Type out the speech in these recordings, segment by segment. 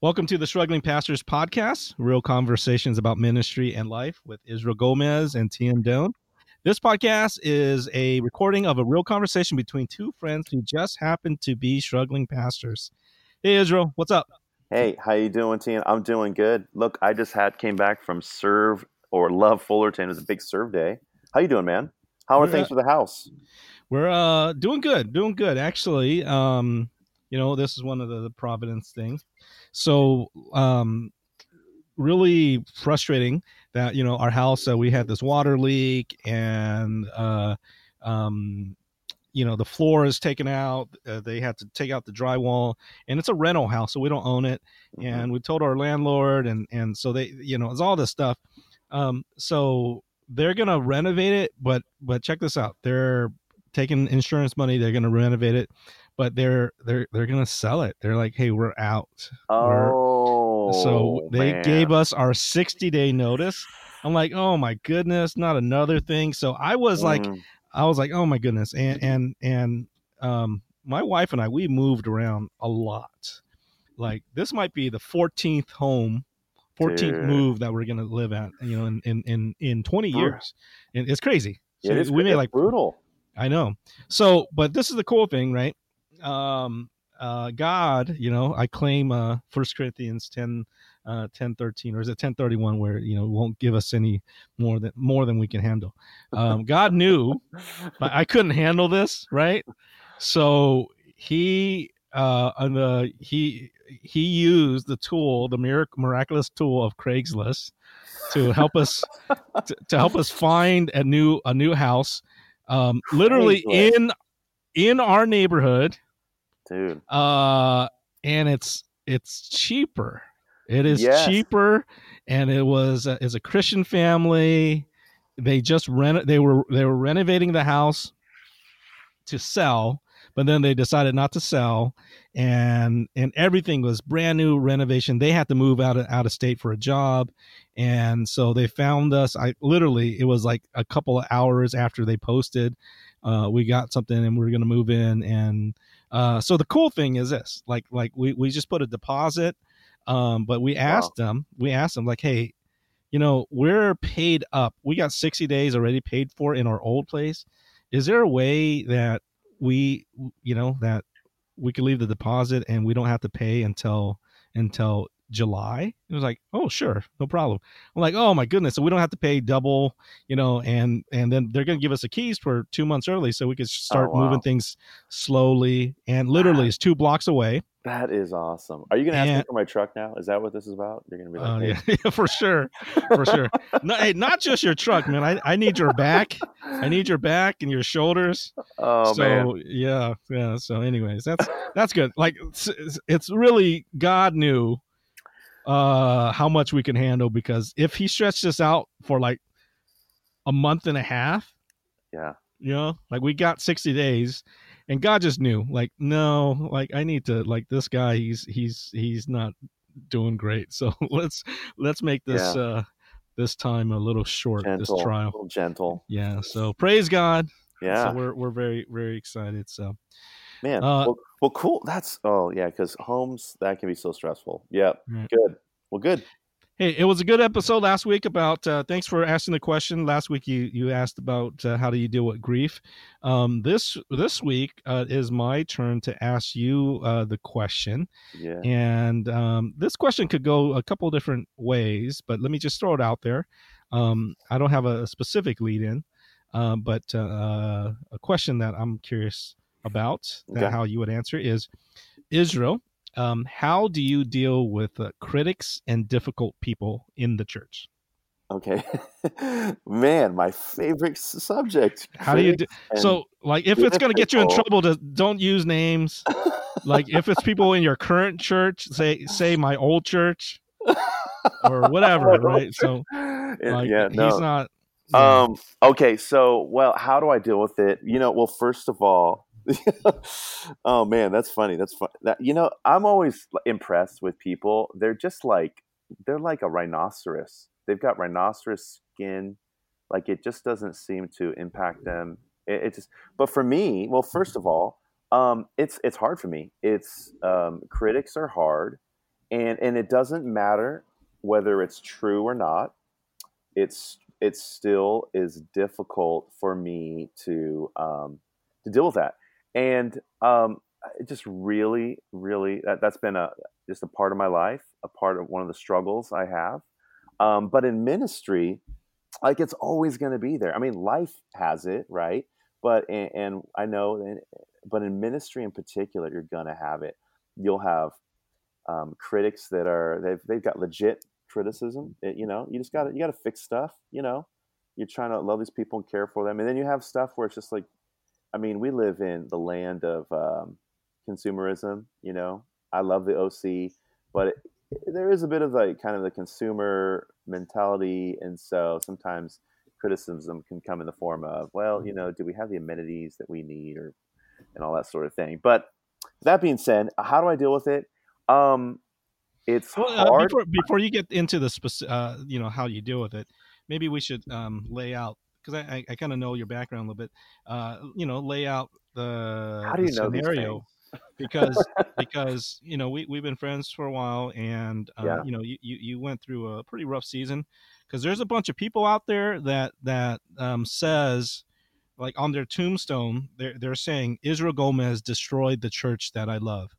Welcome to the Struggling Pastors Podcast, real conversations about ministry and life with Israel Gomez and Tian Doan. This podcast is a recording of a real conversation between two friends who just happen to be struggling pastors. Hey Israel, what's up? Hey, how you doing, Tian? I'm doing good. Look, I just had came back from Serve or Love Fullerton. It was a big Serve day. How you doing, man? How are Yeah. things for the house? We're uh doing good, doing good. Actually, um, you know, this is one of the, the Providence things. So, um, really frustrating that you know our house uh, we had this water leak and uh, um, you know the floor is taken out. Uh, they had to take out the drywall, and it's a rental house, so we don't own it. Mhm. And we told our landlord, and and so they, you know, it's all this stuff. Um, so they're gonna renovate it, but but check this out. They're taking insurance money. They're gonna renovate it, but they're they're they're gonna sell it. They're like, hey, we're out. We're- Oh, so they man. gave us our 60 day notice. I'm like, oh my goodness, not another thing. So I was like, Mm, I was like, oh my goodness, and and and um, my wife and I we moved around a lot. Like this might be the 14th home, 14th Dude. move that we're gonna live at. You know, in in in, in 20 years, and it's crazy. yeah, it is we made like brutal. I know. So, but this is the cool thing, right? Um, uh, God, you know, I claim uh, First Corinthians 10, uh, 10, 13, or is it ten thirty one, where you know won't give us any more than more than we can handle. Um, God knew I couldn't handle this, right? So he uh on the he he used the tool, the mirac- miraculous tool of Craigslist to help us to, to help us find a new a new house um literally Craigslist. in in our neighborhood Dude. uh and it's it's cheaper it is Yes. cheaper and it was a, is a christian family they just rent they were they were renovating the house to sell but then they decided not to sell and and everything was brand new renovation they had to move out of out of state for a job and so they found us i literally it was like a couple of hours after they posted uh, we got something and we are going to move in and uh, so the cool thing is this like like we, we just put a deposit um, but we asked them we asked them like hey you know we're paid up we got 60 days already paid for in our old place. Is there a way that we you know that we could leave the deposit and we don't have to pay until until july it was like oh sure no problem i'm like oh my goodness so we don't have to pay double you know and and then they're going to give us the keys for two months early so we could start Oh, wow. moving things slowly and literally it's two blocks away That is awesome. Are you gonna ask me for my truck now? Is that what this is about? You're gonna be like, Oh hey, yeah, yeah, for sure, for sure. No, hey, not just your truck, man. I, I need your back. I need your back and your shoulders. oh so man. yeah, yeah. So, anyways, that's that's good. Like it's, it's really God knew uh how much we can handle because if He stretched us out for like a month and a half, Yeah. you know, like we got sixty days. And God just knew, like, no, like I need to, like this guy, he's he's he's not doing great. So let's let's make this Yeah. uh this time a little short, Gentle. this A trial. little gentle. Yeah. So praise God. Yeah. So we're we're very very excited. So Man, Uh, well, well, cool. That's oh yeah, because homes that can be so stressful. Yep, Right. good. Well, good. hey, it was a good episode last week about. Uh, thanks for asking the question. Last week you you asked about uh, how do you deal with grief. Um, this this week uh, is my turn to ask you uh, the question. Yeah, And um, this question could go a couple different ways, but let me just throw it out there. Um, I don't have a specific lead in, uh, but uh, a question that I'm curious about that Okay. how you would answer is Israel. Um, how do you deal with uh, critics and difficult people in the church? okay. Man, my favorite subject. How do you do? So, like, if it's going to get you in trouble, to don't use names. like, if it's people in your current church, say say my old church or whatever, right? So, Yeah, like, yeah, he's not. yeah. Um. Okay. So, well, how do I deal with it? You know, well, first of all, oh man, that's funny. That's fun. That you know, I'm always impressed with people. They're just like they're like a rhinoceros. They've got rhinoceros skin. Like it just doesn't seem to impact them. It, it just. But for me, well, first of all, um, it's it's hard for me. It's um, critics are hard, and and it doesn't matter whether it's true or not. It's it still is difficult for me to um, to deal with that, and um, it just really, really that, that's been a just a part of my life, a part of one of the struggles I have. Um, but in ministry, like it's always going to be there. I mean, life has it, right? But and, and I know, but in ministry in particular, you're going to have it. You'll have um, critics that are they've they've got legit criticism. It, you know, you just got to you got to fix stuff. You know, you're trying to love these people and care for them, and then you have stuff where it's just like, I mean, we live in the land of um, consumerism. You know, I love the OC, but it, there is a bit of like kind of the consumer mentality, and so sometimes criticism can come in the form of, well, you know, do we have the amenities that we need, or and all that sort of thing. But that being said, how do I deal with it? Um, it's well, uh, hard. before, before you get into the specific, uh, you know, how you deal with it, maybe we should um, lay out because I, I, I kind of know your background a little bit. Uh, you know, lay out the, how do you know scenario because because you know we we've been friends for a while, and um, yeah. you know you, you went through a pretty rough season because there's a bunch of people out there that that um, says like on their tombstone they're they're saying Israel Gomez destroyed the church that I love.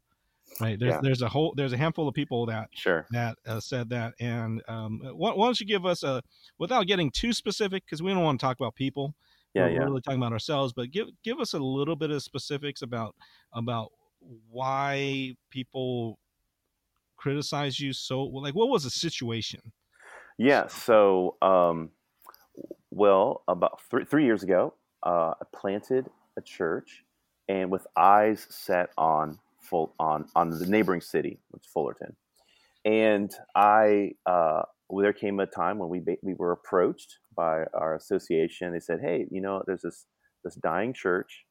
Right? There's yeah. there's a whole there's a handful of people that sure. that uh, said that and um, why, why, don't you give us a without getting too specific because we don't want to talk about people. Yeah, we're, yeah. we're really talking about ourselves but give give us a little bit of specifics about about why people criticize you so like what was the situation? Yeah so um well about three, three years ago uh, I planted a church and with eyes set on full on on the neighboring city which is fullerton. And i uh, there came a time when we we were approached by our association. They said hey you know there's this this dying church.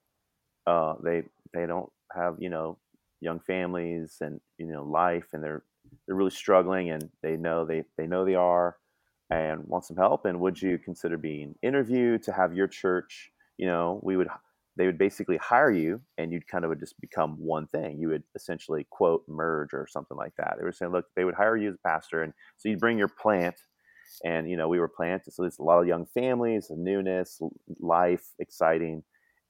Uh, they they don't have you know young families and you know life and they're they're really struggling and they know they they know they are and want some help. And would you consider being interviewed to have your church you know we would they would basically hire you and you'd kind of would just become one thing you would essentially quote merge or something like that they were saying look they would hire you as a pastor and so you'd bring your plant and you know we were planted so there's a lot of young families newness life exciting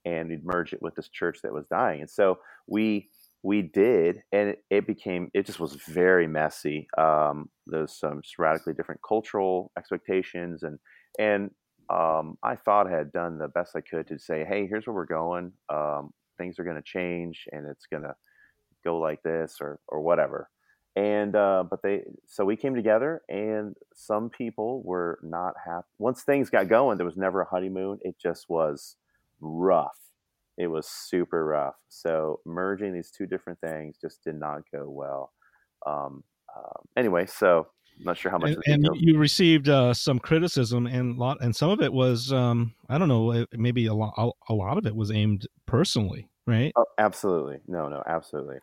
and we'd merge it with this church that was dying. And so we we did, and it, it became it just was very messy. Um, there's some radically different cultural expectations, and and um, I thought I had done the best I could to say, hey, here's where we're going. Um, things are going to change, and it's going to go like this or or whatever. And uh, but they so we came together, and some people were not happy. Once things got going, there was never a honeymoon. It just was rough. It was super rough. So merging these two different things just did not go well. Um, uh, anyway, so I'm not sure how much. And, and you received uh, some criticism, and lot, and some of it was, um, I don't know, maybe a lot, a lot of it was aimed personally, right? Oh, absolutely. No, no, absolutely.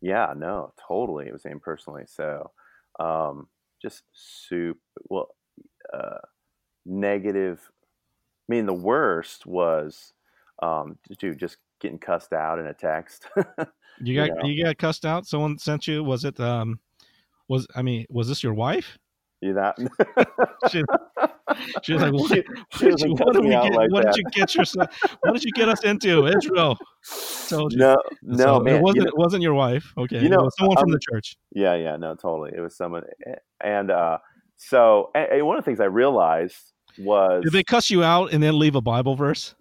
Yeah, no, totally. It was aimed personally. So, um, just super well, uh, negative. I mean, the worst was um, dude, just getting cussed out in a text. you got you, know? you, got cussed out. Someone sent you. Was it um, was I mean, was this your wife? You that? she, she was like, "What, she, she what, did, you, what, did, we get, like what did you get yourself? What did you get us into, Israel?" Told you. No, no, so man, it wasn't. You know, it wasn't your wife. Okay, you know, someone um, from the church. Yeah, yeah, no, totally. It was someone, and uh, so and one of the things I realized was did they cuss you out and then leave a Bible verse?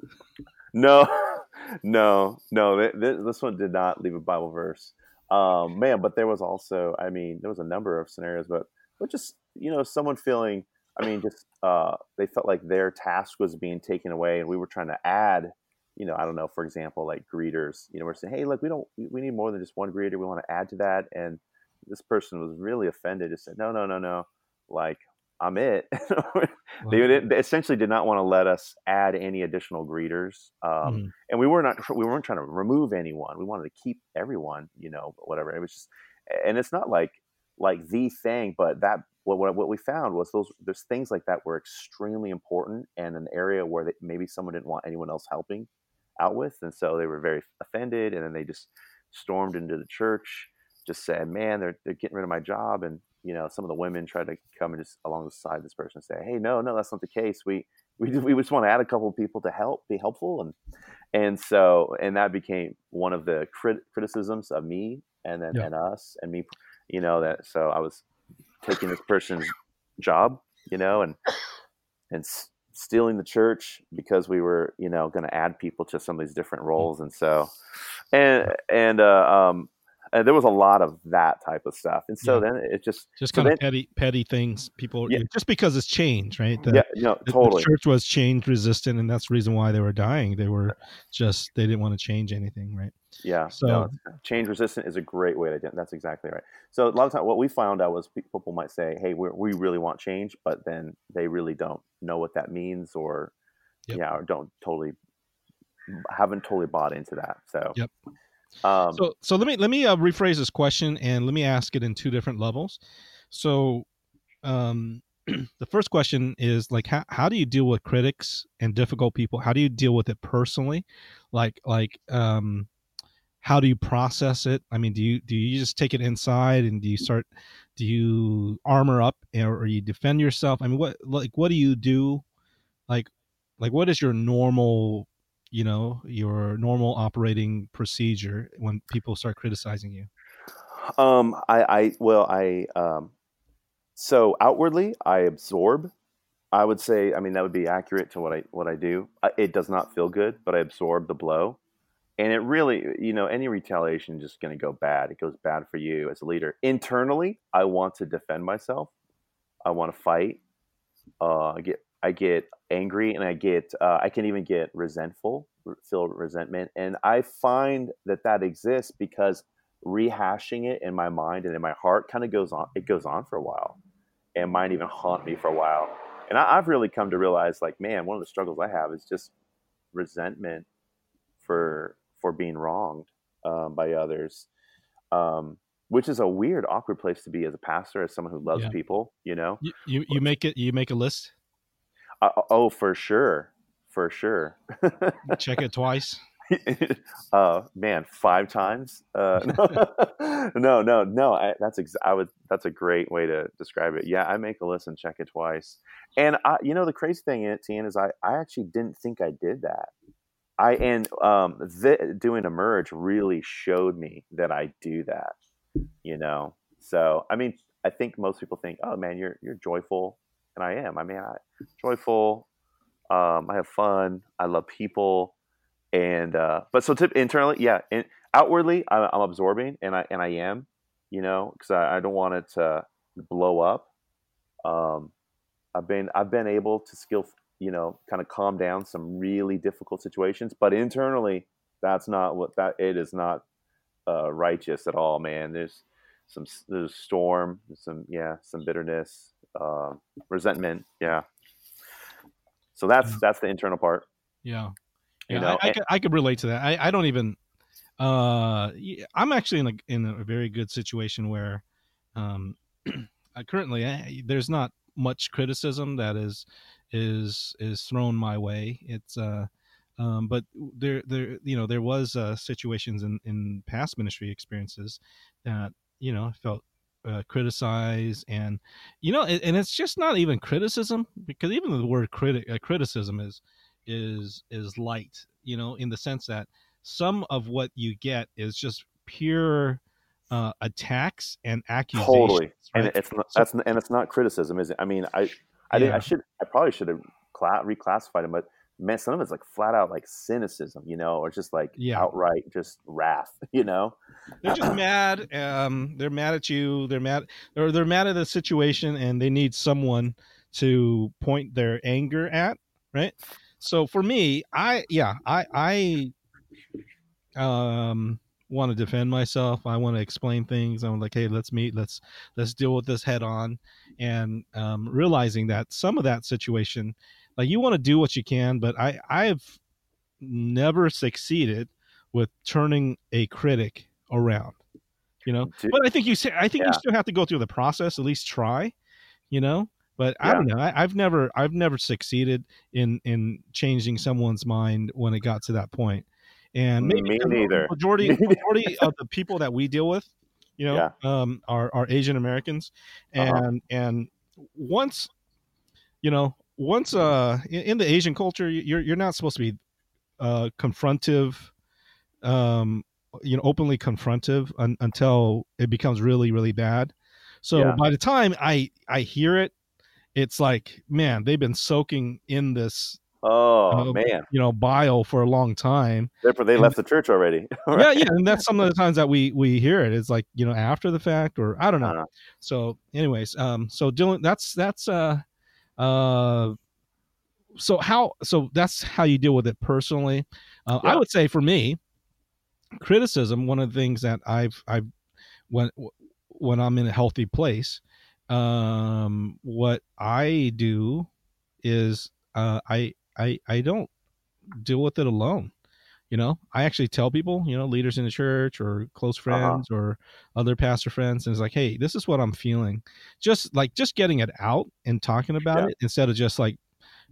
No, no, no. This one did not leave a Bible verse. Um, man, but there was also, I mean, there was a number of scenarios, but but just you know, someone feeling, I mean, just uh, they felt like their task was being taken away, and we were trying to add, you know, I don't know, for example, like greeters. You know, we're saying, hey, look, we don't, we need more than just one greeter. We want to add to that, and this person was really offended. Just said, no, no, no, no. Like I'm it. they, they, essentially did not want to let us add any additional greeters, um, mm-hmm. and we were not we weren't trying to remove anyone. We wanted to keep everyone, you know, whatever. It was just, and it's not like like the thing, but that what what, what we found was those there's things like that were extremely important and an area where they, maybe someone didn't want anyone else helping out with, and so they were very offended, and then they just stormed into the church just said, "Man, they're they're getting rid of my job," and you know, some of the women tried to come and just alongside this person and say, "Hey, no, no, that's not the case. We we we just want to add a couple of people to help, be helpful," and and so and that became one of the crit- criticisms of me and then yeah. and us and me, you know that. So I was taking this person's job, you know, and and s- stealing the church because we were, you know, going to add people to some of these different mm. roles, and so and and uh, um, and there was a lot of that type of stuff. And so yeah. then it just just so kind of petty petty things people yeah. just because it's change right? The, yeah no, totally the church was change resistant and that's the reason why they were dying. They were just they didn't want to change anything right? Yeah so no, uh, change resistant is a great way to do that's exactly right. So a lot of times what we found out was people might say hey we we really want change but then they really don't know what that means or yep. yeah or don't totally haven't totally bought into that so yep um, so, so let me let me uh, rephrase this question and let me ask it in two different levels. So, um, the first question is like, how how do you deal with critics and difficult people? How do you deal with it personally? Like, like, um, how do you process it? I mean, do you do you just take it inside and do you start? Do you armor up or, or you defend yourself? I mean, what like what do you do? Like, like what is your normal you know your normal operating procedure when people start criticizing you? Um i i well i um so outwardly i absorb. I would say i mean that would be accurate to what i what i do. It does not feel good but i absorb the blow. And it really you know any retaliation is just going to go bad. It goes bad for you as a leader. Internally i want to defend myself. I want to fight. Uh, I get I get angry and I get uh, I can even get resentful, feel resentment, and I find that that exists because rehashing it in my mind and in my heart kind of goes on. It goes on for a while, and might even haunt me for a while. And I, have really come to realize, like, man, one of the struggles I have is just resentment for for being wronged um, by others. Um, which is a weird, awkward place to be as a pastor, as someone who loves yeah. people. You know, you, you, you make it. You make a list. Uh, oh, for sure, for sure. Check it twice. uh, man, five times. Uh, no, no, no. I, that's ex- I would. That's a great way to describe it. Yeah, I make a list and check it twice. And I, you know, the crazy thing, in it, Tian, is I, I actually didn't think I did that. I and um, th- doing a merge really showed me that I do that. You know, so I mean, I think most people think, oh man, you're you're joyful and I am. I mean, I joyful. Um, I have fun. I love people, and uh, but so tip, internally, yeah, and outwardly, I, I'm absorbing, and I and I am, you know, because I, I, don't want it to blow up. Um, I've been I've been able to skill, you know, kind of calm down some really difficult situations, but internally, that's not what that it is not uh, righteous at all, man. There's some there's storm, some yeah, some bitterness, uh, resentment. Yeah. So that's yeah. that's the internal part. Yeah. Yeah, you know, I, I, could, I could relate to that. I, I don't even. Uh, I'm actually in a in a very good situation where, um, currently I, there's not much criticism that is is is thrown my way. It's uh, um, but there there you know there was uh, situations in in past ministry experiences that you know felt uh, criticize and you know and, and, it's just not even criticism because even the word critic uh, criticism is is is light you know in the sense that some of what you get is just pure uh, attacks and accusations totally right? and it's not that's and it's not criticism is it i mean i i yeah. i should i probably should have cla- reclassified them but man, some of it's like flat out like cynicism, you know, or just like yeah. outright just wrath, you know. They're just mad. Um, they're mad at you. They're mad, or they're mad at the situation, and they need someone to point their anger at, right? So for me, I yeah, I I um want to defend myself. I want to explain things. I'm like, hey, let's meet. Let's let's deal with this head on, and um, realizing that some of that situation like you want to do what you can but i i've never succeeded with turning a critic around you know but i think you say i think yeah. you still have to go through the process at least try you know but yeah. i don't know I, have never i've never succeeded in in changing someone's mind when it got to that point and maybe Me neither. majority majority of the people that we deal with you know, Yeah. um, are are Asian Americans, Uh-huh. and and once, you know, once uh in, in the Asian culture, you're you're not supposed to be uh confrontive, um, you know, openly confrontive un, until it becomes really really bad. So Yeah. by the time I I hear it, it's like man, they've been soaking in this Oh uh, man, you know bile for a long time therefore they and- left the church already. yeah yeah and that's some of the times that we we hear it it's like you know after the fact or i don't know Uh, so anyways um so dylan that's that's uh uh so how so that's how you deal with it personally. Uh, i would say for me criticism one of the things that i've i've when when i'm in a healthy place um what i do is uh i i i don't deal with it alone you know i actually tell people you know leaders in the church or close Uh-huh. friends or other pastor friends and it's like hey this is what i'm feeling just like just getting it out and talking about Yeah. it instead of just like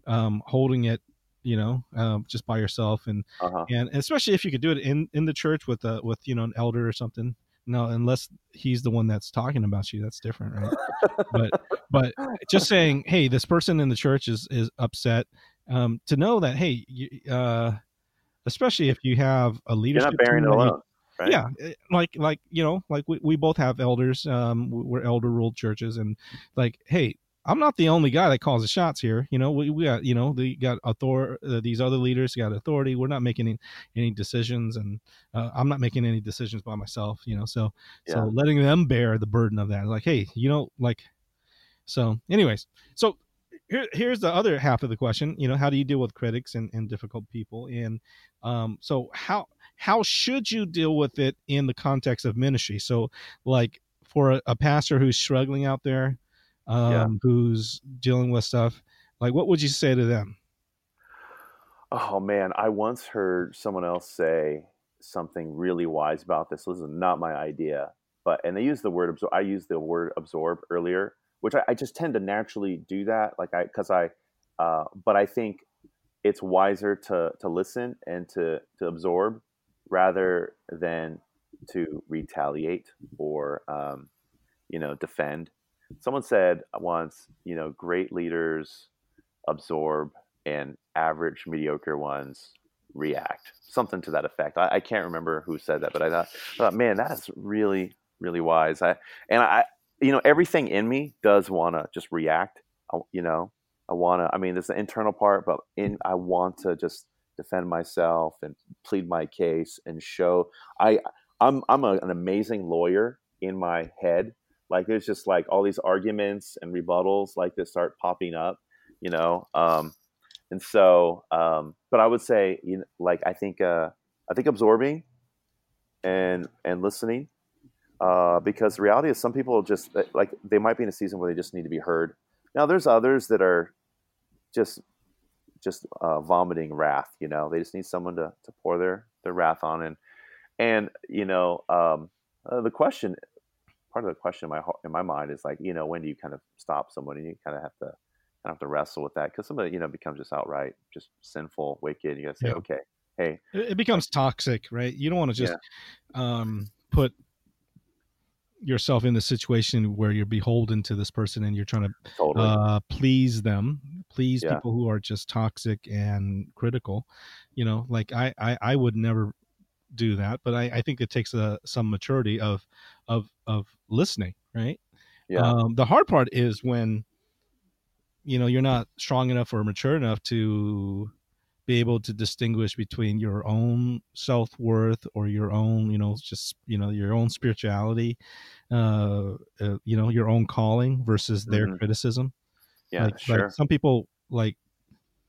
um holding it you know um, just by yourself and uh-huh. and especially if you could do it in in the church with a with you know an elder or something no unless he's the one that's talking about you that's different right but but just saying hey this person in the church is is upset um to know that hey you, uh especially if you have a You're leadership not bearing it alone, right? yeah eh, like like you know like we, we both have elders um we're elder ruled churches and like hey i'm not the only guy that calls the shots here you know we, we got you know they got author uh, these other leaders got authority we're not making any, any decisions and uh, i'm not making any decisions by myself you know so Yeah. so letting them bear the burden of that like hey you know like so anyways so here, here's the other half of the question you know how do you deal with critics and, and difficult people and um so how how should you deal with it in the context of ministry so like for a, a pastor who's struggling out there um Yeah. who's dealing with stuff like what would you say to them Oh man, I once heard someone else say something really wise about this. This is not my idea, but and they use the word absorb. I used the word absorb earlier, which I, I just tend to naturally do that, like I because I, uh, but I think it's wiser to to listen and to to absorb rather than to retaliate or um, you know defend. Someone said once, you know, great leaders absorb and average mediocre ones react. Something to that effect. I, I can't remember who said that but i thought, thought man that's really really wise. I and i you know everything in me does want to just react. You know i want to i mean there's the internal part but in i want to just defend myself and plead my case and show i i'm i'm a, an amazing lawyer in my head. Like there's just like all these arguments and rebuttals like that start popping up you know um and so um but i would say you know like i think uh i think absorbing and and listening uh because the reality is some people just like they might be in a season where they just need to be heard. Now there's others that are just just uh, vomiting wrath you know? They just need someone to to pour their their wrath on. And and you know um uh, the question part of the question in my heart- in my mind is like you know when do you kind of stop someone and you kind of have to kind of have to wrestle with that. Because somebody you know becomes just outright just sinful wicked. You gotta say Yeah. okay hey it, it becomes toxic right? You don't want to just um put yourself in the situation where you're beholden to this person and you're trying to totally uh, please them, please Yeah. people who are just toxic and critical. You know, like I, I, I would never do that, but I, I think it takes a, some maturity of, of, of listening. Right. yeah Um, the hard part is when, you know, you're not strong enough or mature enough to be able to distinguish between your own self worth or your own, you know, just you know your own spirituality, uh, uh you know, your own calling versus their Mhm. criticism yeah like, sure like some people like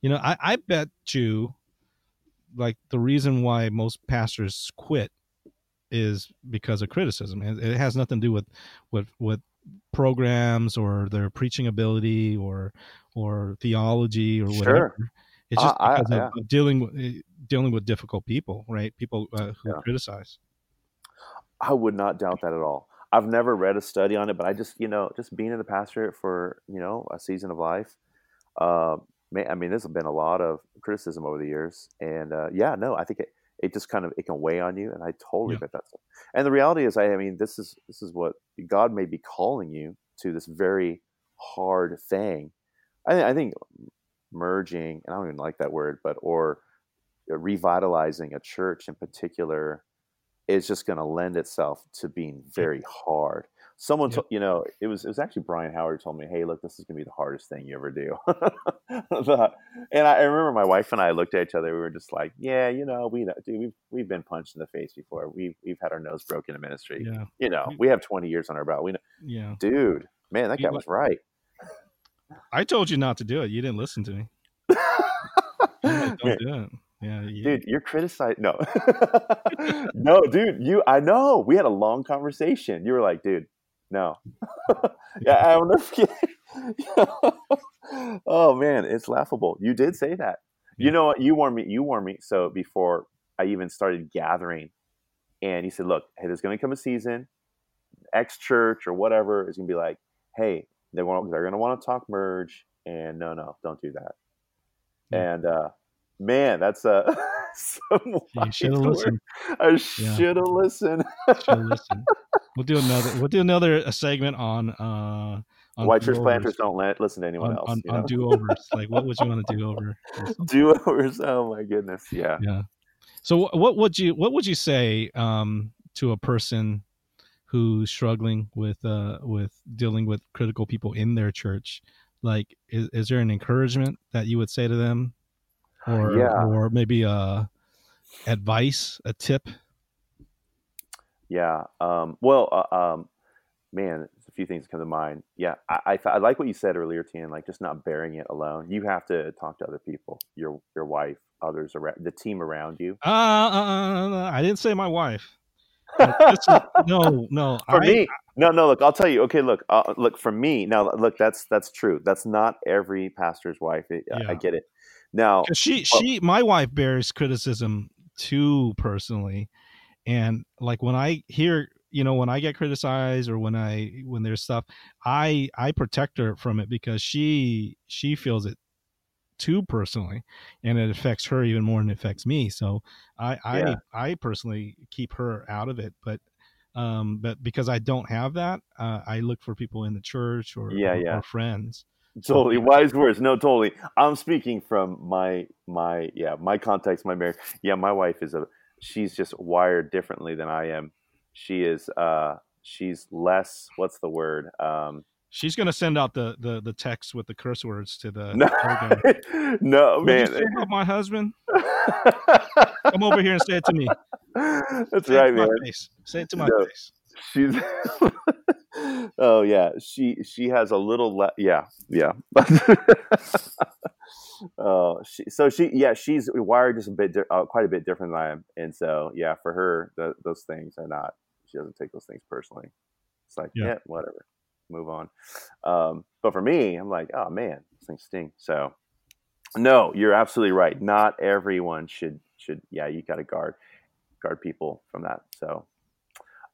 you know I, I bet you like the reason why most pastors quit is because of criticism and it has nothing to do with with with programs or their preaching ability or or theology or Sure. It's just I- I- of, yeah. dealing with dealing with difficult people right people uh, who Yeah. criticize I would not doubt that at all. I've never read a study on it, but I just, you know, just being in the pastorate for, you know, a season of life, uh, may, I mean, there's been a lot of criticism over the years. And uh, yeah, no, I think it, it just kind of it can weigh on you and i totally Yeah. get that stuff and the reality is I, I mean this is this is what god may be calling you to this very hard thing i, I think merging and i don't even like that word but or uh, revitalizing a church in particular is just going to lend itself to being very hard someone Yep. to, you know it was it was actually brian howard told me hey look this is going to be the hardest thing you ever do and I, I remember my wife and i looked at each other we were just like yeah you know we dude, we've we've been punched in the face before we've, we've had our nose broken in ministry Yeah. you know We- have 20 years on our belt we know Yeah. dude man that guy was right I told you not to do it. You didn't listen to me. Like, don't do it. Yeah. Dude you're criticizing no no dude you i know we had a long conversation you were like dude no yeah i'll never forget oh man it's laughable you did say that you know what you warned me you warned me so before i even started gathering and he said look hey there's going to come a season x church or whatever is going to be like hey they want they're going to want to talk merge and no no don't do that Yeah. and uh man that's uh some you should have listened. I should have listened. Listened. We'll do another. We'll do another a segment on uh on White church planters don't let listen to anyone on, else. on, on do overs. Like, what would you want to do over? do overs. Oh my goodness. Yeah. Yeah. So, what would you what would you say um, to a person who's struggling with uh, with dealing with critical people in their church? Like, is, is there an encouragement that you would say to them, or Yeah. or maybe a advice, a tip? Yeah. Um, well, uh, um, man, a few things come to mind. Yeah, I, I, I like what you said earlier, Tian. Like just not bearing it alone. You have to talk to other people, your your wife, others around, the team around you. Uh, uh, uh, uh, I didn't say my wife. Is- no, no. for I, me, no, no. Look, I'll tell you. Okay, look, uh, look for me. Now, look, that's that's true. That's not every pastor's wife. It, I- Yeah. I get it. Now, she Well- she my wife bears criticism too personally and like when i hear you know when i get criticized or when i when there's stuff i i protect her from it because she she feels it too personally and it affects her even more than it affects me so i i Yeah. i personally keep her out of it but um but because i don't have that uh, i look for people in the church or Yeah, or, yeah. or friends totally wise words no totally i'm speaking from my my yeah my context my marriage yeah my wife is a she's just wired differently than i am she is uh she's less what's the word um she's gonna send out the the the text with the curse words to the no, no man about my husband? Come over here and say it to me. that's Say right man face. Say it to my No. face. she's oh yeah she she has a little le- yeah yeah oh she, so she yeah she's wired just a bit di- uh, quite a bit different than i am and so yeah for her th- those things are not she doesn't take those things personally it's like Yeah. yeah, whatever move on. Um but for me i'm like oh man these things sting so no you're absolutely right. Not everyone should should yeah you got to guard guard people from that. So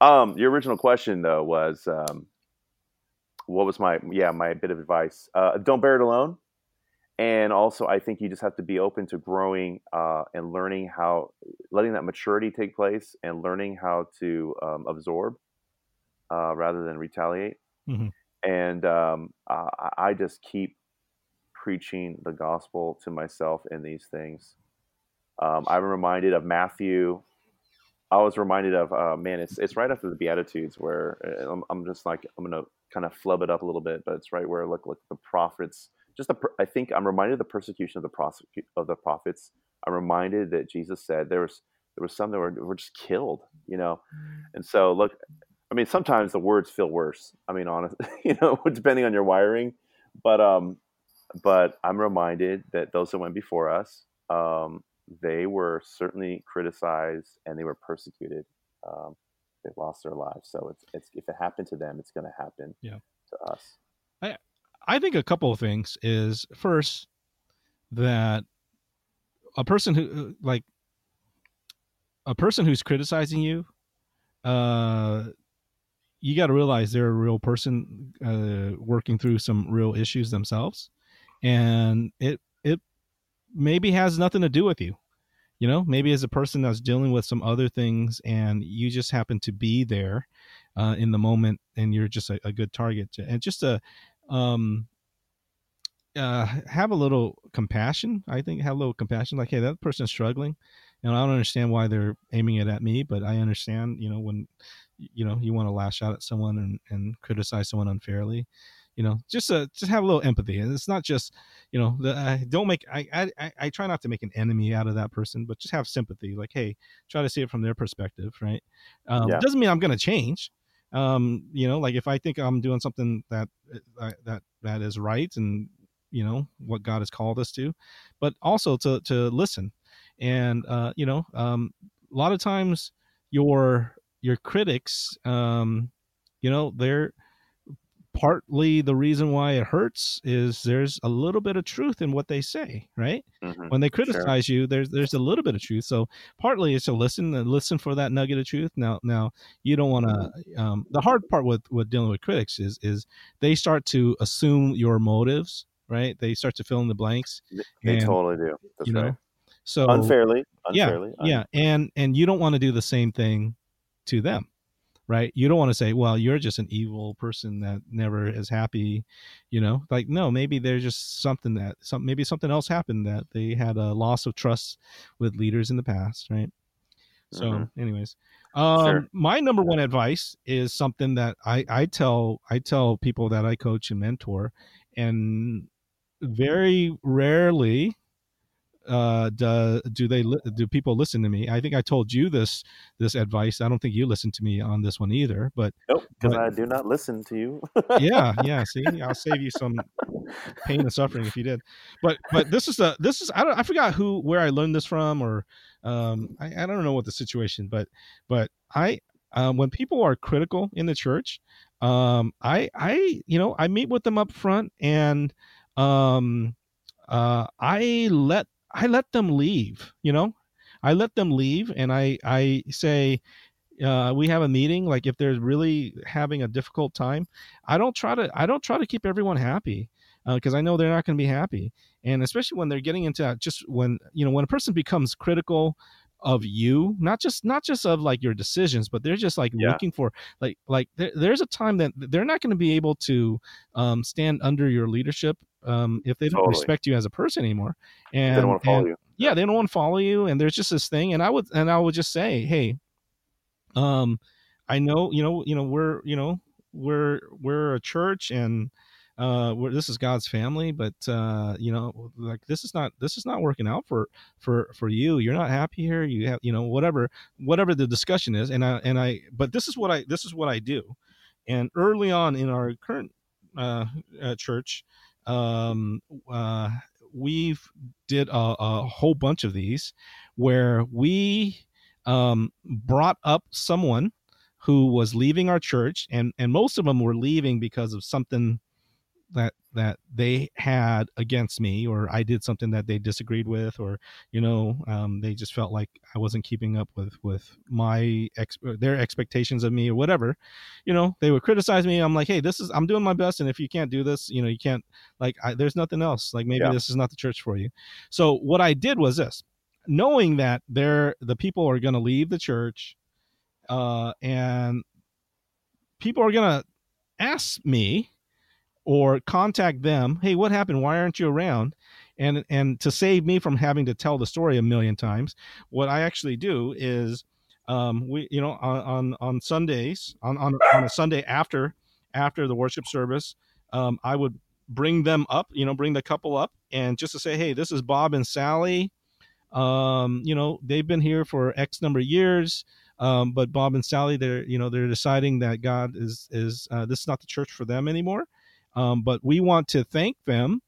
um, your original question though was um, what was my yeah my bit of advice? Uh, don't bear it alone, and also I think you just have to be open to growing uh, and learning how letting that maturity take place and learning how to um, absorb uh, rather than retaliate. Mhm. And um, I, I just keep preaching the gospel to myself in these things. Um, I'm reminded of Matthew I was reminded of uh, man, it's it's right after the Beatitudes where uh, I'm, I'm just like I'm gonna kind of flub it up a little bit, but it's right where look look the prophets. Just the, I think I'm reminded of the persecution of the prosecute of the prophets. I'm reminded that Jesus said there was there was some that were, were just killed, you know, and so look, I mean sometimes the words feel worse. I mean, honest, you know, depending on your wiring, but um, but I'm reminded that those that went before us, um, they were certainly criticized and they were persecuted. Um, they lost their lives. So it's, it's if it happened to them, it's going to happen Yeah. to us. I think a couple of things is first that a person who like a person who's criticizing you, uh, you got to realize they're a real person uh, working through some real issues themselves, and it it maybe has nothing to do with you. you know maybe as a person that's dealing with some other things and you just happen to be there uh, in the moment and you're just a, a good target to, and just a um uh, have a little compassion. I think have a little compassion. Like, hey, that person's struggling, and I don't understand why they're aiming it at me, but I understand. You know, when you know you want to lash out at someone and, and criticize someone unfairly, you know, just uh, just have a little empathy. And it's not just, you know, the, uh, don't make. I, I I try not to make an enemy out of that person, but just have sympathy. Like, hey, try to see it from their perspective, right? Um, yeah. Doesn't mean I'm going to change. Um, you know, like if I think I'm doing something that uh, that that is right and you know what God has called us to, but also to to listen. And uh, you know, um, a lot of times your your critics, um, you know, they're partly the reason why it hurts is there's a little bit of truth in what they say, right? Mm-hmm. When they criticize sure. you, there's there's a little bit of truth. So partly it's to listen and listen for that nugget of truth. Now now you don't want to. Mm-hmm. Um, the hard part with with dealing with critics is is they start to assume your motives right? They start to fill in the blanks. They and, totally do. That's you right. know, so unfairly, unfairly. Yeah, yeah, and and you don't want to do the same thing to them, right? You don't want to say, "Well, you're just an evil person that never is happy," you know. Like, no, maybe there's just something that some maybe something else happened that they had a loss of trust with leaders in the past, right? So, mm-hmm. anyways, um, sure. my number one advice is something that I I tell I tell people that I coach and mentor, and very rarely uh, do, do they do people listen to me? I think I told you this this advice. I don't think you listened to me on this one either. But nope, because I do not listen to you. yeah, yeah. See, I'll save you some pain and suffering if you did. But but this is the this is I don't I forgot who where I learned this from or um I, I don't know what the situation, but but I um, when people are critical in the church, um, I I you know I meet with them up front and um, uh, I let I let them leave. You know, I let them leave, and I I say. Uh, we have a meeting like if they're really having a difficult time i don't try to i don't try to keep everyone happy because uh, I know they're not going to be happy. And especially when they're getting into just when you know when a person becomes critical of you not just not just of like your decisions but they're just like yeah. looking for like like there, there's a time that they're not going to be able to um, stand under your leadership um, if they don't respect you as a person anymore. And they don't want to follow and, you. yeah they don't want to follow you and there's just this thing and i would and i would just say hey um i know you know you know we're you know we're we're a church and uh this is god's family but uh you know like this is not this is not working out for for for you. You're not happy here. You have you know whatever whatever the discussion is and i and i but this is what i this is what i do. And early on in our current uh, uh church um uh we've did a, a whole bunch of these where we um brought up someone who was leaving our church and and most of them were leaving because of something that that they had against me or i did something that they disagreed with or you know um, they just felt like i wasn't keeping up with with my ex their expectations of me or whatever you know they would criticize me. I'm like hey this is i'm doing my best and if you can't do this you know you can't like I, there's nothing else. Like maybe yeah. this is not the church for you. So what i did was this. Knowing that they're the people are going to leave the church uh, and people are going to ask me or contact them hey what happened? Why aren't you around? And and to save me from having to tell the story a million times what i actually do is um, we you know on on, on sundays on, on on a sunday after after the worship service um, i would bring them up you know bring the couple up and just to say hey this is bob and sally. Um, you know they've been here for x number of years um, but bob and sally they're you know they're deciding that god is is uh, this is not the church for them anymore um, but we want to thank them.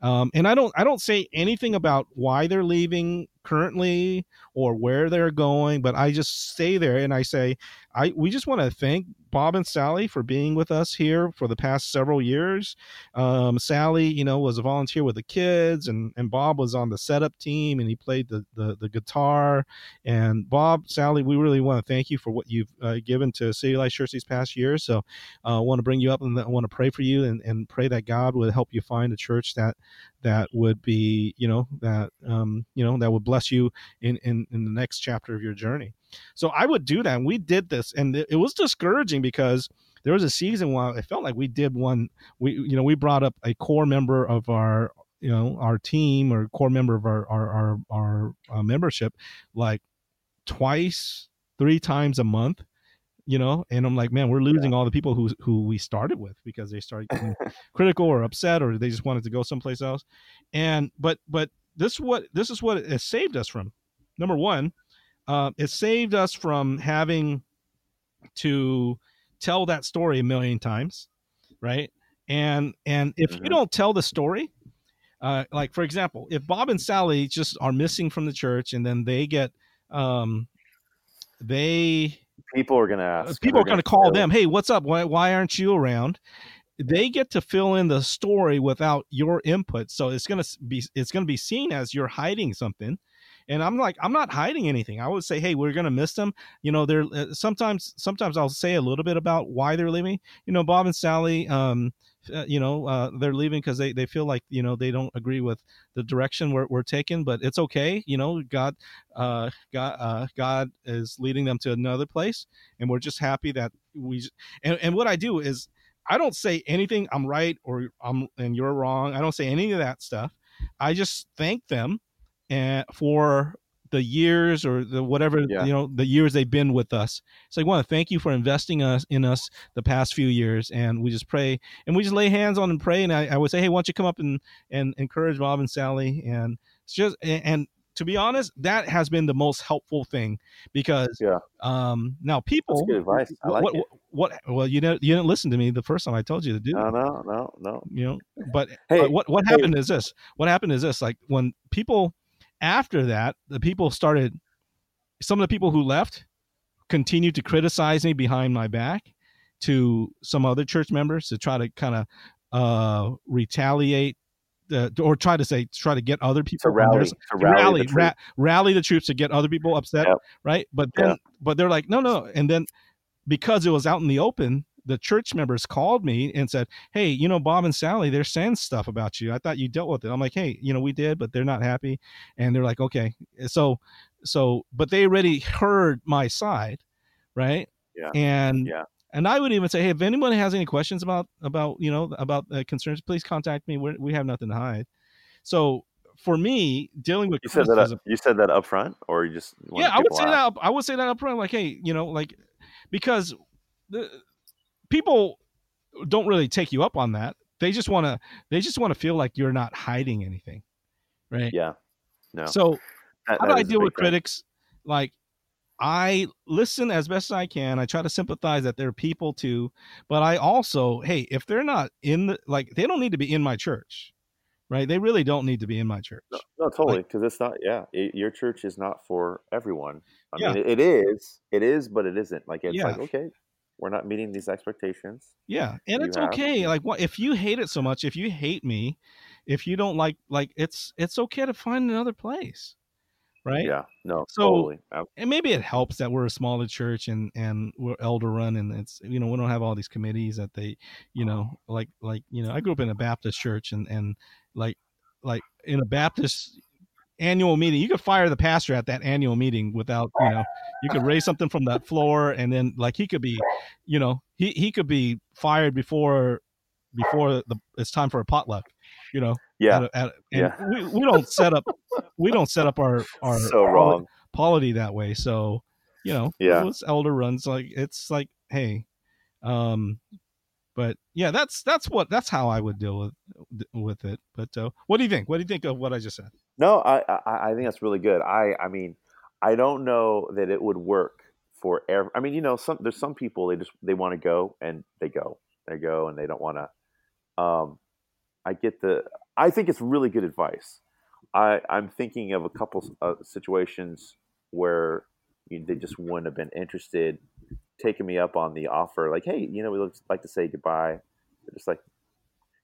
Um, and I don't I don't say anything about why they're leaving currently or where they're going, but I just stay there and I say, I we just want to thank Bob and Sally for being with us here for the past several years. Um, Sally, you know, was a volunteer with the kids, and and Bob was on the setup team and he played the the, the guitar. And Bob, Sally, we really want to thank you for what you've uh, given to City Light Church these past years. So I uh, want to bring you up and I want to pray for you and, and pray that God would help you find a church that that would be you know that um, you know that would bless you in, in in the next chapter of your journey. So i would do that and we did this and it was discouraging because there was a season while it felt like we did one we you know we brought up a core member of our you know our team or core member of our our our, our uh, membership like twice three times a month you know and i'm like man we're losing yeah. all the people who who we started with because they started getting critical or upset or they just wanted to go someplace else and but but this what this is what it saved us from number one uh, it saved us from having to tell that story a million times right and and if mm-hmm. you don't tell the story uh, like for example if bob and sally just are missing from the church and then they get um they people are going to ask. People are going to call them, "Hey, what's up? Why why aren't you around?" They get to fill in the story without your input, so it's going to be it's going to be seen as you're hiding something. And I'm like, I'm not hiding anything. I would say, hey, we're gonna miss them. You know, they're uh, sometimes sometimes I'll say a little bit about why they're leaving. You know, Bob and Sally. Um, uh, you know uh, they're leaving because they, they feel like you know they don't agree with the direction we're, we're taking but it's okay you know god uh, god uh, god is leading them to another place and we're just happy that we and, and what i do is i don't say anything i'm right or i'm and you're wrong i don't say any of that stuff. I just thank them and eh, for the years or the whatever yeah. you know the years they've been with us so i want to thank you for investing us in us the past few years and we just pray and we just lay hands on and pray and i, I would say hey why don't you come up and and encourage bob and sally and it's just and, and to be honest, that has been the most helpful thing because yeah. Um, now people, That's good advice. I like what, it. What, what, well, you know, you didn't listen to me the first time I told you to do. No, no, no, no. You know, but hey, but what what happened hey. is this. What happened is this. Like when people after that, the people started, some of the people who left continued to criticize me behind my back to some other church members to try to kind of uh, retaliate uh, or try to say try to get other people to rally, to rally, rally, the ra- rally, the troops to get other people upset, yep. right? But then, yep. but they're like, no, no, and then because it was out in the open, the church members called me and said, "Hey, you know, Bob and Sally, they're saying stuff about you. I thought you dealt with it." I'm like, "Hey, you know, we did, but they're not happy." And they're like, "Okay." So, so, but they already heard my side, right? Yeah. And yeah. And I would even say, hey, if anyone has any questions about about you know about uh, concerns, please contact me. We're, we have nothing to hide. So for me, dealing with you said that up, you said that up front, or you just yeah, I would say that up, I would say that up front, like hey, you know, like because the people don't really take you up on that. They just want to they just want to feel like you're not hiding anything. Right? Yeah. No. So that, how that do I deal with thing. critics? Like I listen as best as I can. I try to sympathize that they're people too, but I also, hey, if they're not in the like they don't need to be in my church. Right? They really don't need to be in my church. No, no totally, because like, it's not. Yeah, it, your church is not for everyone. I yeah. mean, it, it is, it is, but it isn't. Like it's yeah. like okay, we're not meeting these expectations. Yeah, and it's have. okay. Like what if you hate it so much? If you hate me, if you don't like like it's it's okay to find another place, right? Yeah, no, so totally. and maybe it helps that we're a smaller church and and we're elder run and it's you know we don't have all these committees that they you uh-huh. know like like you know I grew up in a Baptist church and and like like in a Baptist annual meeting. You could fire the pastor at that annual meeting without, you know, you could raise something from that floor and then like he could be, you know, he, he could be fired before before the it's time for a potluck, you know. Yeah. At, at, and yeah. we, we don't set up we don't set up our our so wrong polity that way. So, you know, yeah. it's elder runs like it's like, hey, um but yeah, that's that's what that's how I would deal with with it. But uh, what do you think? What do you think of what I just said? No, I, I, I think that's really good. I I mean, I don't know that it would work for every. I mean, you know, some there's some people they just they want to go and they go, they go and they don't want to. Um, I get the. I think it's really good advice. I I'm thinking of a couple of situations where you, they just wouldn't have been interested, taking me up on the offer. Like, hey, you know, we like to say goodbye. They're just like,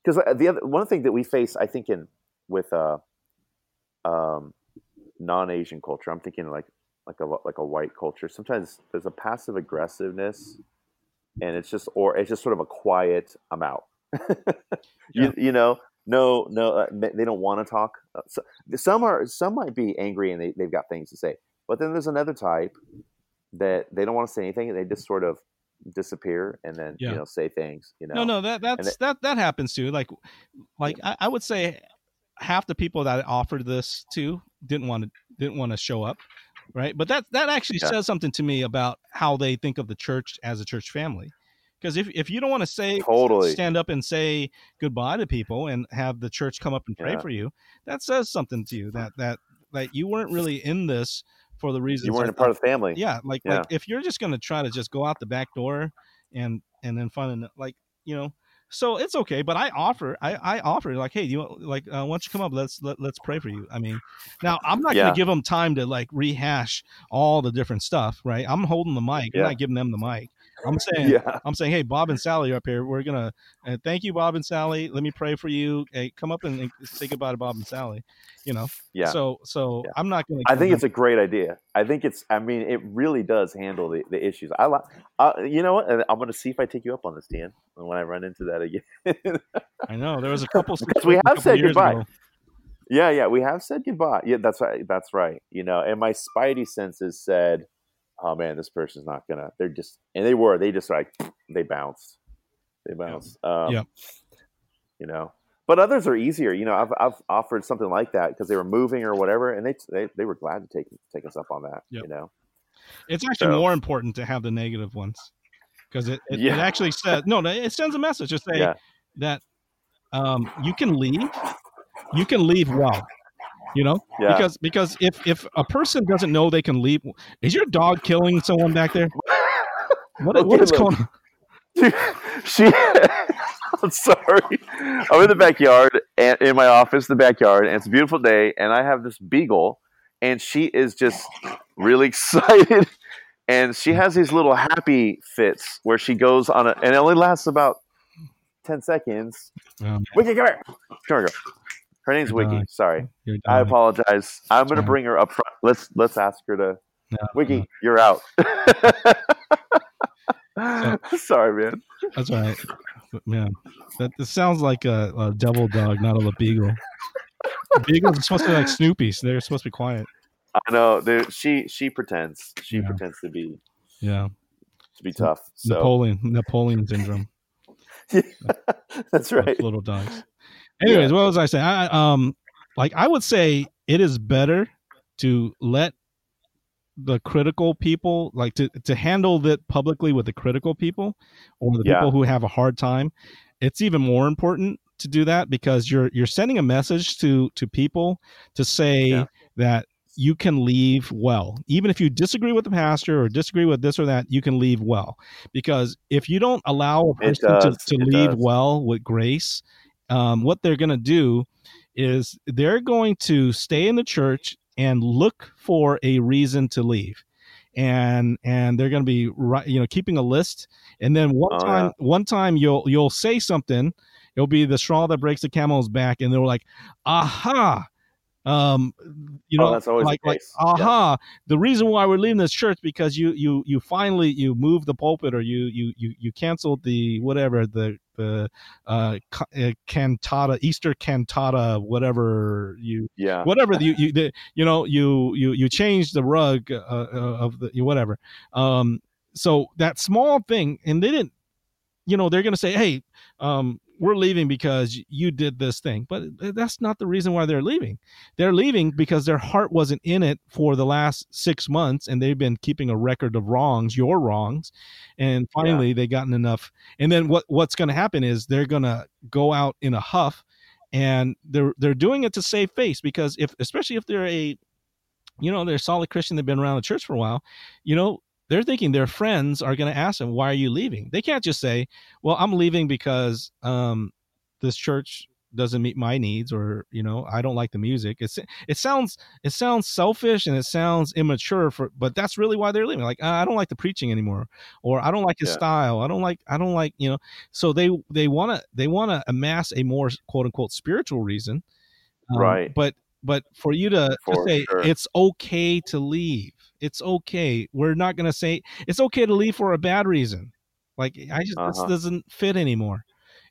because uh, the other one thing that we face, I think, in with uh um, non-Asian culture. I'm thinking like like a like a white culture. Sometimes there's a passive aggressiveness, and it's just or it's just sort of a quiet "I'm out." you, yeah. you know, no, no, uh, they don't want to talk. Uh, so, some are, some might be angry and they, they've got things to say. But then there's another type that they don't want to say anything. and They just sort of disappear and then Yeah. you know say things. You know, No, no, that that's it- that that happens too. Like, like I, I would say half the people that offered this to didn't want to didn't want to show up, right? But that that actually Yeah. says something to me about how they think of the church as a church family. Because if, if you don't want to say Totally. stand up and say goodbye to people and have the church come up and pray Yeah. for you, that says something to you that that that you weren't really in this for the reasons you weren't I a part of the family. yeah like Yeah. like if you're just gonna try to just go out the back door and and then find an like you know so it's okay but i offer i i offer like hey you want- like uh, why don't you come up let's let, let's pray for you. I mean now i'm not Yeah. gonna give them time to like rehash all the different stuff right? I'm holding the mic i'm not giving them the mic i'm saying Yeah, I'm saying, hey, Bob and Sally are up here. We're gonna uh, thank you, Bob and Sally. Let me pray for you. Hey, come up and, and say goodbye to Bob and Sally. You know. yeah. So, so Yeah. I'm not gonna. I think it's a great idea. I think it's. I mean, it really does handle the, the issues. I like. Uh, you know what? I'm going to see if I take you up on this, Dan. When I run into that again. I know there was a couple. Because we have said goodbye. ago. yeah, yeah, we have said goodbye. Yeah, that's right. That's right. You know, and my spidey senses said, "Oh man, this person's not gonna." They're just, and they were. They just like they bounced. They bounced. Um, Yep. You know, but others are easier. You know, I've I've offered something like that because they were moving or whatever, and they they, they were glad to take take us up on that. Yep. You know. It's actually So- more important to have the negative ones because it, it, it actually says no, no, it sends a message to say Yeah. that um, you can leave, you can leave well. You know, Yeah. because because if if a person doesn't know they can leave, is your dog killing someone back there? What, what is going on? she I'm sorry. I'm in the backyard and in my office, the backyard, and it's a beautiful day, and I have this beagle, and she is just really excited. And she has these little happy fits where she goes on a and it only lasts about ten seconds. Um, Wiki, come here. Come here, girl. Her name's Wiki. Sorry. I apologize. I'm gonna bring her up front. Let's let's ask her to No, Wiki, no, you're out. Sorry, man. that's all right. Man, that this sounds like a, a devil dog, not a beagle. Beagles are supposed to be like Snoopy, so they're supposed to be quiet. I know. She she pretends. She Yeah. pretends to be Yeah, to be tough. So Napoleon, Napoleon syndrome. yeah, that's right. little dogs. Anyways, what was I saying? I I- um like I would say it is better to let the critical people like to to handle that publicly with the critical people or the Yeah. people who have a hard time. It's even more important to do that because you're you're sending a message to to people to say Yeah. that you can leave well. Even if you disagree with the pastor or disagree with this or that, you can leave well. Because if you don't allow a person to, to leave does. well with grace, um, what they're going to do is they're going to stay in the church and look for a reason to leave. And and they're going to be right, you know, keeping a list. And then one Oh, time, yeah. one time you'll you'll say something. It'll be the straw that breaks the camel's back, and they're like, "Aha!" Um, you Oh, know, that's always the like like case. Yeah. aha the reason why we're leaving this church because you you you finally you moved the pulpit or you you you you canceled the whatever the the uh, uh cantata easter cantata whatever you Yeah. whatever you you the, you know you you you changed the rug uh, uh, of the you whatever um so that small thing and they didn't you know they're going to say hey um we're leaving because you did this thing. But uh, that's not the reason why they're leaving. They're leaving because their heart wasn't in it for the last six months and they've been keeping a record of wrongs your wrongs. And finally they gotten enough. And then what what's going to happen is they're going to go out in a huff and they're they're doing it to save face because if especially if they're a you know they're a solid christian they've been around the church for a while you know they're thinking their friends are going to ask them why are you leaving they can't just say well i'm leaving because um this church doesn't meet my needs or you know i don't like the music it's it sounds it sounds selfish and it sounds immature for but that's really why they're leaving like "Uh, i don't like the preaching anymore or i don't like his Yeah. style i don't like i don't like you know so they they want to they want to amass a more quote unquote spiritual reason Um, Right. but but for you to, to say sure. it's okay to leave it's okay we're not going to say it's okay to leave for a bad reason like i just Uh-huh. this doesn't fit anymore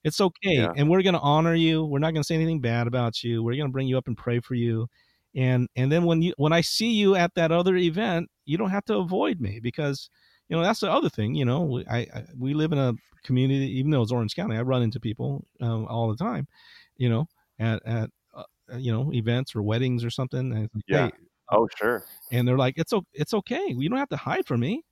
it's okay, Yeah. and we're going to honor you. We're not going to say anything bad about you. We're going to bring you up and pray for you, and and then when you when I see you at that other event, you don't have to avoid me because you know that's the other thing. You know, we, I, I we live in a community, even though it's Orange County, I run into people um, all the time. You know, at at you know events or weddings or something. And like, Yeah. "Hey," Oh, sure. and they're like, "It's it's okay. You don't have to hide from me."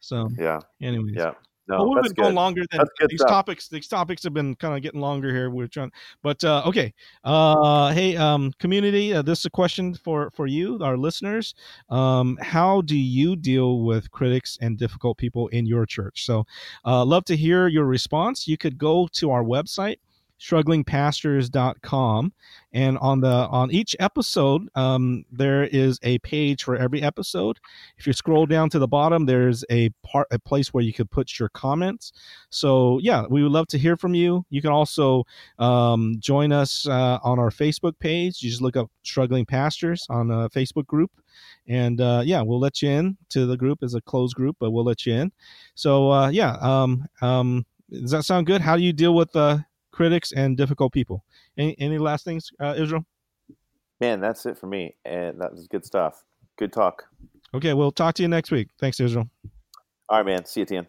So, Yeah. anyways, Yeah. No, well, we've been going longer than these stuff. topics. These topics have been kind of getting longer here. We're trying, but uh, okay. Uh, hey, um, community, uh, this is a question for for you, our listeners. Um, how do you deal with critics and difficult people in your church? So, uh, love to hear your response. You could go to our website strugglingpastors.com and on the on each episode um, there is a page for every episode. If you scroll down to the bottom there's a part a place where you could put your comments. So yeah we would love to hear from you. You can also um, join us uh, on our facebook page. You just look up struggling pastors on a facebook group. And uh, yeah we'll let you in to the group as a closed group but we'll let you in. So uh, yeah um, um, does that sound good? How do you deal with uh, critics and difficult people any, any last things uh, israel Man, that's it for me. And that was good stuff. Good talk. okay we'll talk to you next week thanks israel All right, man. See you, Tian.